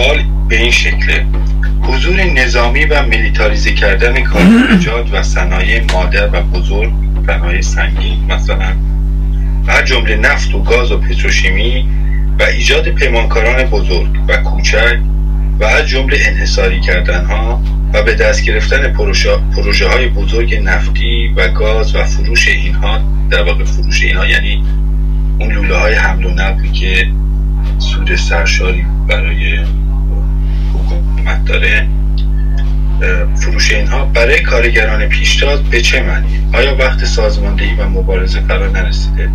سال به این شکله. حضور نظامی و میلیتاریزه کردن کارخانجات و صنایع مادر و بزرگ صنایع سنگین مثلا و جمله نفت و گاز و پتروشیمی و ایجاد پیمانکاران بزرگ و کوچک و از جمله انحصاری کردن ها و به دست گرفتن پروژه های بزرگ نفتی و گاز و فروش اینها در واقع فروش اینها یعنی اون لوله های حمل و نقلی که سود سرشاری برای حکومت داره فروش اینها برای کارگران پیشتاز به چه معنی؟ آیا وقت سازماندهی و مبارزه فرا نرسیده؟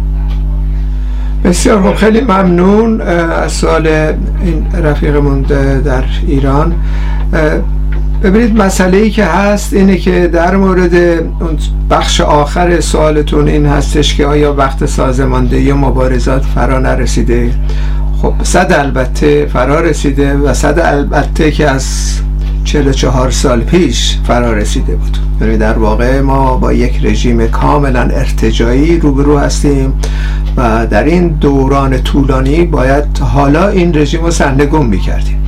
بسیار خوب خیلی ممنون از سوال این رفیقمون در ایران ببینید مسئله ای که هست اینه که در مورد بخش آخر سوالتون این هستش که آیا وقت سازماندهی و مبارزات فرا نرسیده خب صد البته فرا رسیده و صد البته که از 44 سال پیش فرا رسیده بود. یعنی در واقع ما با یک رژیم کاملا ارتجایی روبرو هستیم و در این دوران طولانی باید حالا این رژیم رو سرنگون می‌کردیم.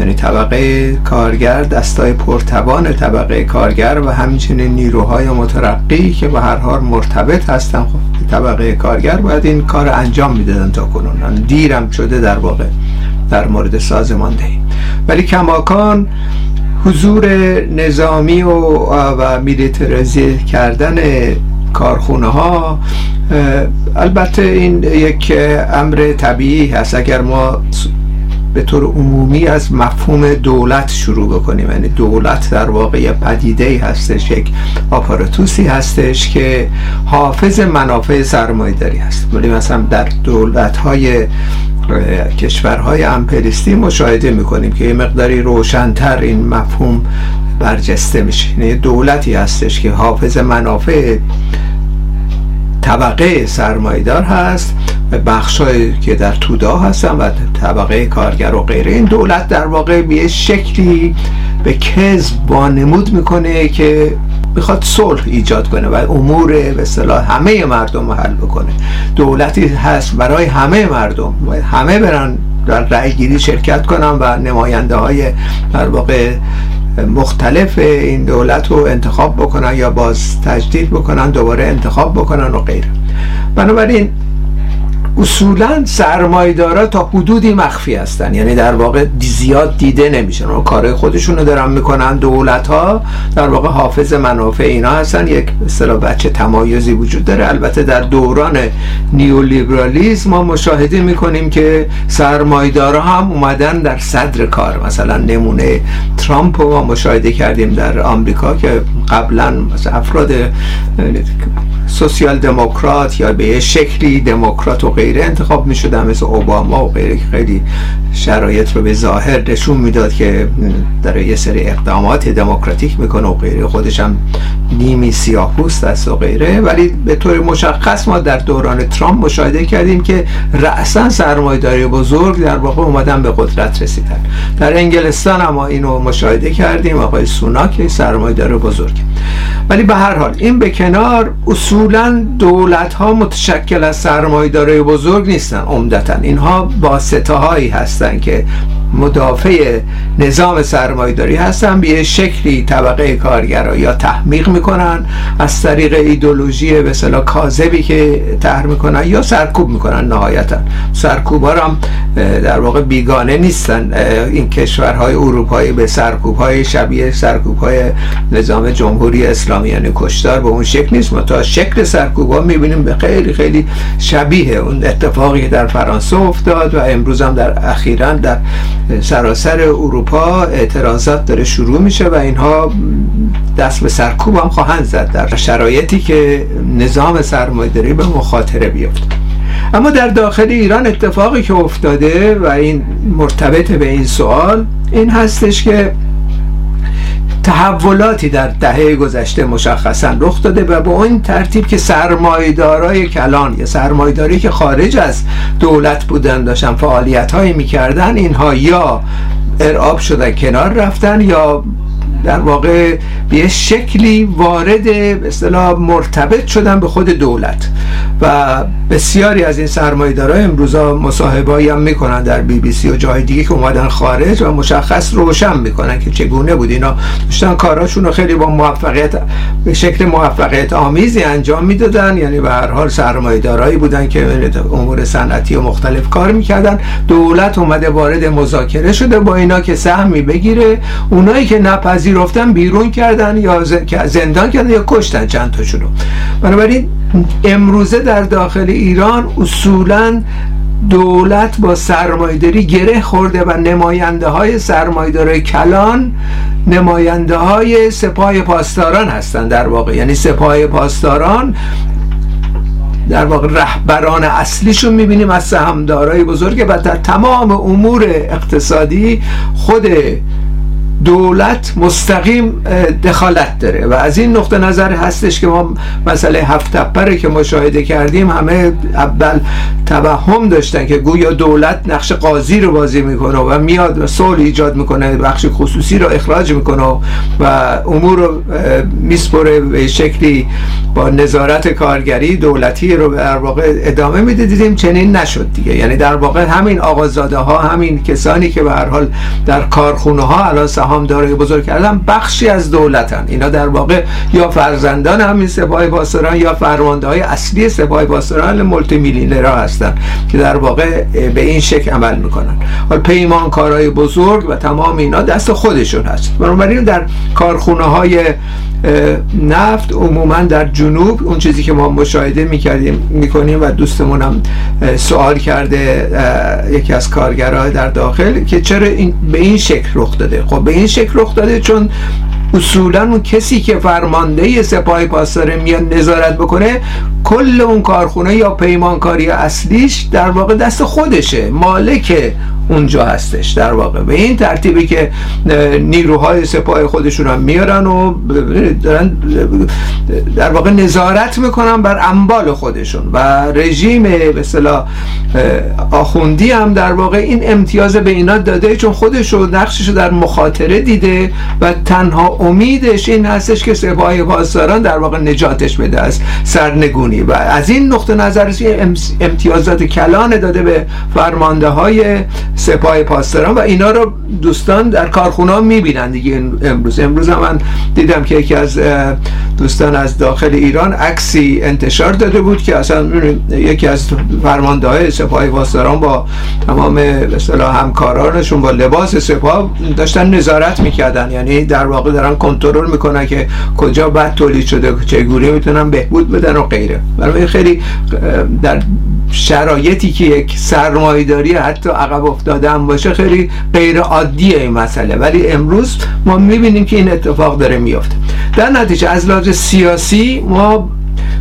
یعنی طبقه کارگر دستای پرتوان طبقه کارگر و همچنین نیروهای مترقی که به هر حال مرتبط هستن. خب طبقه کارگر باید این کار انجام می‌دادن تا کنون. دیرم شده در واقع در مورد سازماندهی. ولی کماکان حضور نظامی و, و میلیتریزی کردن کارخونه ها البته این یک امر طبیعی هست. اگر ما به طور عمومی از مفهوم دولت شروع بکنیم. یعنی دولت در واقع پدیده هستش یک آپاراتوسی هستش که حافظ منافع سرمایداری هست. ولی مثلا در دولت های کشورهای امپریستی مشاهده می‌کنیم که یه مقداری روشنتر این مفهوم برجسته میشه. یعنی دولتی هستش که حافظ منافع طبقه سرمایدار هست و بخشهایی که در تودا هستن و طبقه کارگر و غیره. این دولت در واقع به شکلی به کذب وانمود می‌کنه که می‌خواد صلح ایجاد کنه و امور به اصطلاح همه مردم حل بکنه. دولتی هست برای همه مردم و همه برن در رأی گیری شرکت کنن و نماینده های در واقع مختلف این دولت رو انتخاب بکنن یا باز تجدید بکنن دوباره انتخاب بکنن و غیره. بنابراین اصولا سرمایدارا تا حدودی مخفی هستن. یعنی در واقع زیاد دیده نمیشن. و کار خودشون رو دارن می‌کنن. دولت ها در واقع حافظ منافع اینا هستن. یک مثلا بچه تمایزی وجود داره. البته در دوران نیولیبرالیزم ما مشاهده می‌کنیم که سرمایدارا هم اومدن در صدر کار. مثلا نمونه ترامپ رو ما مشاهده کردیم در آمریکا که قبلا افراد سوسیال دموکرات یا به شکلی دموکرات و غیره انتخاب می شدن مثل اوباما و غیره خیلی شرایط رو به ظاهر نشون می‌داد که در یه سری اقدامات دموکراتیک می‌کنه و غیره. خودش هم نیمی سیاه پوست است و غیره. ولی به طور مشخص ما در دوران ترامپ مشاهده کردیم که رأسا سرمایداری بزرگ در واقع اومدن به قدرت رسیدن. در انگلستان هم ما اینو مشاهده کردیم آقای سوناک سرمایدار بزرگ. ولی به هر حال این به کنار اصولا دولت ها متشکل از سرمایداری بزرگ نیستن. عمدتا اینها واسطه هایی هستن که مدافع نظام سرمایداری هستن به شکلی طبقه کارگرا یا تحمیق می‌کنن از طریق ایدولوژی به صلاح کاذبی که طرح می‌کنن یا سرکوب می‌کنن نهایتا. سرکوب هم در واقع بیگانه نیستن. این کشورهای اروپایی به سرکوب های شبیه سرکوب های نظام جمهوری اسلامی یعنی کشتار به اون شکل نیست. تا شکل سرکوب ها می‌بینیم به خیلی خیلی شبیه. اون اتفاقی در فرانسه افتاد و امروز هم در اخیرا در سراسر اروپا اعتراضات داره شروع میشه و اینها دست به سرکوب هم خواهند زد در شرایطی که نظام سرمایه‌داری به مخاطره بیفته. اما در داخل ایران اتفاقی که افتاده و این مرتبط به این سوال این هستش که تحولاتی در دهه گذشته مشخصا رخ داده و به اون ترتیب که سرمایدارای کلان یا سرمایداری که خارج از دولت بودن داشتن فعالیت هایی می‌کردن اینها یا ارعاب شدن کنار رفتن یا در واقع به شکلی وارد اصطلاح مرتبط شدن به خود دولت. و بسیاری از این سرمایه‌دارا امروزا مصاحبه‌ای هم می‌کنن در بی بی سی و جای دیگه که اومدن خارج و مشخص روشن می‌کنن که چگونه بود. اینا داشتن کاراشون رو خیلی با موفقیت به شکل موفقیت آمیزی انجام می‌دادن. یعنی به هر حال سرمایه‌دارایی بودن که امور صنعتی و مختلف کار می‌کردن. دولت اومده وارد مذاکره شده با اینا که سهمی بگیره. اونایی که نپذیرفتن بیرون کردن یا زندان کردن یا کشتن چند تاشونو. بنابراین امروزه در داخل ایران اصولا دولت با سرمایداری گره خورده و نماینده های سرمایدار کلان نماینده های سپاه پاسداران هستند در واقع. یعنی سپاه پاسداران در واقع رهبران اصلیشون می‌بینیم از سهمدارای بزرگ و در تمام امور اقتصادی خود دولت مستقیم دخالت داره. و از این نقطه نظر هستش که ما مسئله هفت تپره که مشاهده کردیم همه اول توهم داشتن که گویا دولت نقش قاضی رو بازی می‌کنه و میاد و صلح ایجاد می‌کنه بخش خصوصی رو اخراج می‌کنه و امور رو میسپره به شکلی با نظارت کارگری دولتی رو در واقع ادامه میده. دیدیم چنین نشد دیگه. یعنی در واقع همین آقازاده ها همین کسانی که به هر حال در کارخونه ها الان سهامدارای بزرگ کردن بخشی از دولتن. اینا در واقع یا فرزندان همین سپاه پاسداران یا فرمانده های اصلی سپاه پاسداران مولتی میلیونرها هستن که در واقع به این شکل عمل می‌کنن. حال پیمانکارای بزرگ و تمام اینا دست خودشون هست. بنابراین در کارخونه های نفت عموما در جنوب اون چیزی که ما مشاهده می‌کردیم می‌کنیم و دوستمون هم سوال کرده یکی از کارگرها در داخل که چرا این به این شکل رخ داده؟ خب به این شکل رخ داده چون اصولا اون کسی که فرمانده سپاه پاسداره میاد نظارت بکنه کل اون کارخونه یا پیمانکاری اصلیش در واقع دست خودشه مالک اونجا هستش در واقع. به این ترتیبی که نیروهای سپاه خودشون هم میارن و دارن در واقع نظارت می‌کنن بر انبال خودشون. و رژیم به اصطلاح آخوندی هم در واقع این امتیاز به اینا داده چون خودش رو نقشش در مخاطره دیده و تنها امیدش این هستش که سپاه پاسداران در واقع نجاتش بده از سرنگونی. و از این نقطه نظر امتیازات کلان داده به فرمانده های سپاه پاسداران و اینا رو دوستان در کارخونه ها می‌بینن دیگه امروز. امروز هم من دیدم که یکی از دوستان از داخل ایران عکسی انتشار داده بود که اصلا یکی از فرمانده های سپاه پاسداران با تمام مثلا همکارانشون با لباس سپاه داشتن نظارت می‌کردن. یعنی در واقع دارن کنترل می‌کنن که کجا بد تولید شده چگونه می‌تونن بهبود بدن و غیره. برای خیلی در شرایطی که یک سرمایداری حتی عقب افتاده باشه خیلی غیر عادیه این مسئله. ولی امروز ما می‌بینیم که این اتفاق داره میافته. در نتیجه از لحاظ سیاسی ما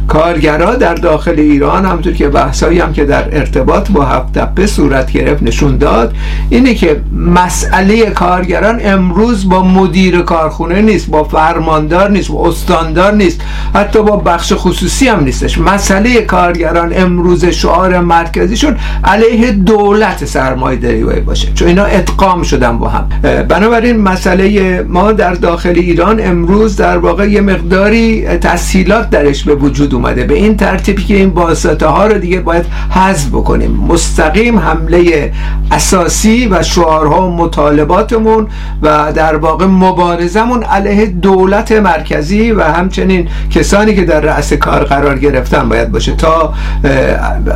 کارگرا در داخل ایران همونطور که بحثایی هم که در ارتباط با هفت صورت گرفت نشون داد اینه که مسئله کارگران امروز با مدیر کارخونه نیست با فرماندار نیست با استاندار نیست حتی با بخش خصوصی هم نیستش. مسئله کارگران امروز شعار مرکزیشون علیه دولت سرمایه داری باشه چون اینا ادغام شدن با هم. بنابراین مسئله ما در داخل ایران امروز در واقع یه مقداری تسهیلات درش به وجود اومده. به این ترتیبی که این واسطه ها رو دیگه باید حذف بکنیم. مستقیم حمله اساسی و شعارها و مطالباتمون و در واقع مبارزمون علیه دولت مرکزی و همچنین کسانی که در رأس کار قرار گرفتن باید باشه. تا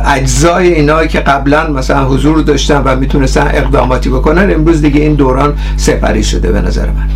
اجزای اینا که قبلا مثلا حضور داشتن و می‌تونستن اقداماتی بکنن امروز دیگه این دوران سپری شده به نظر من.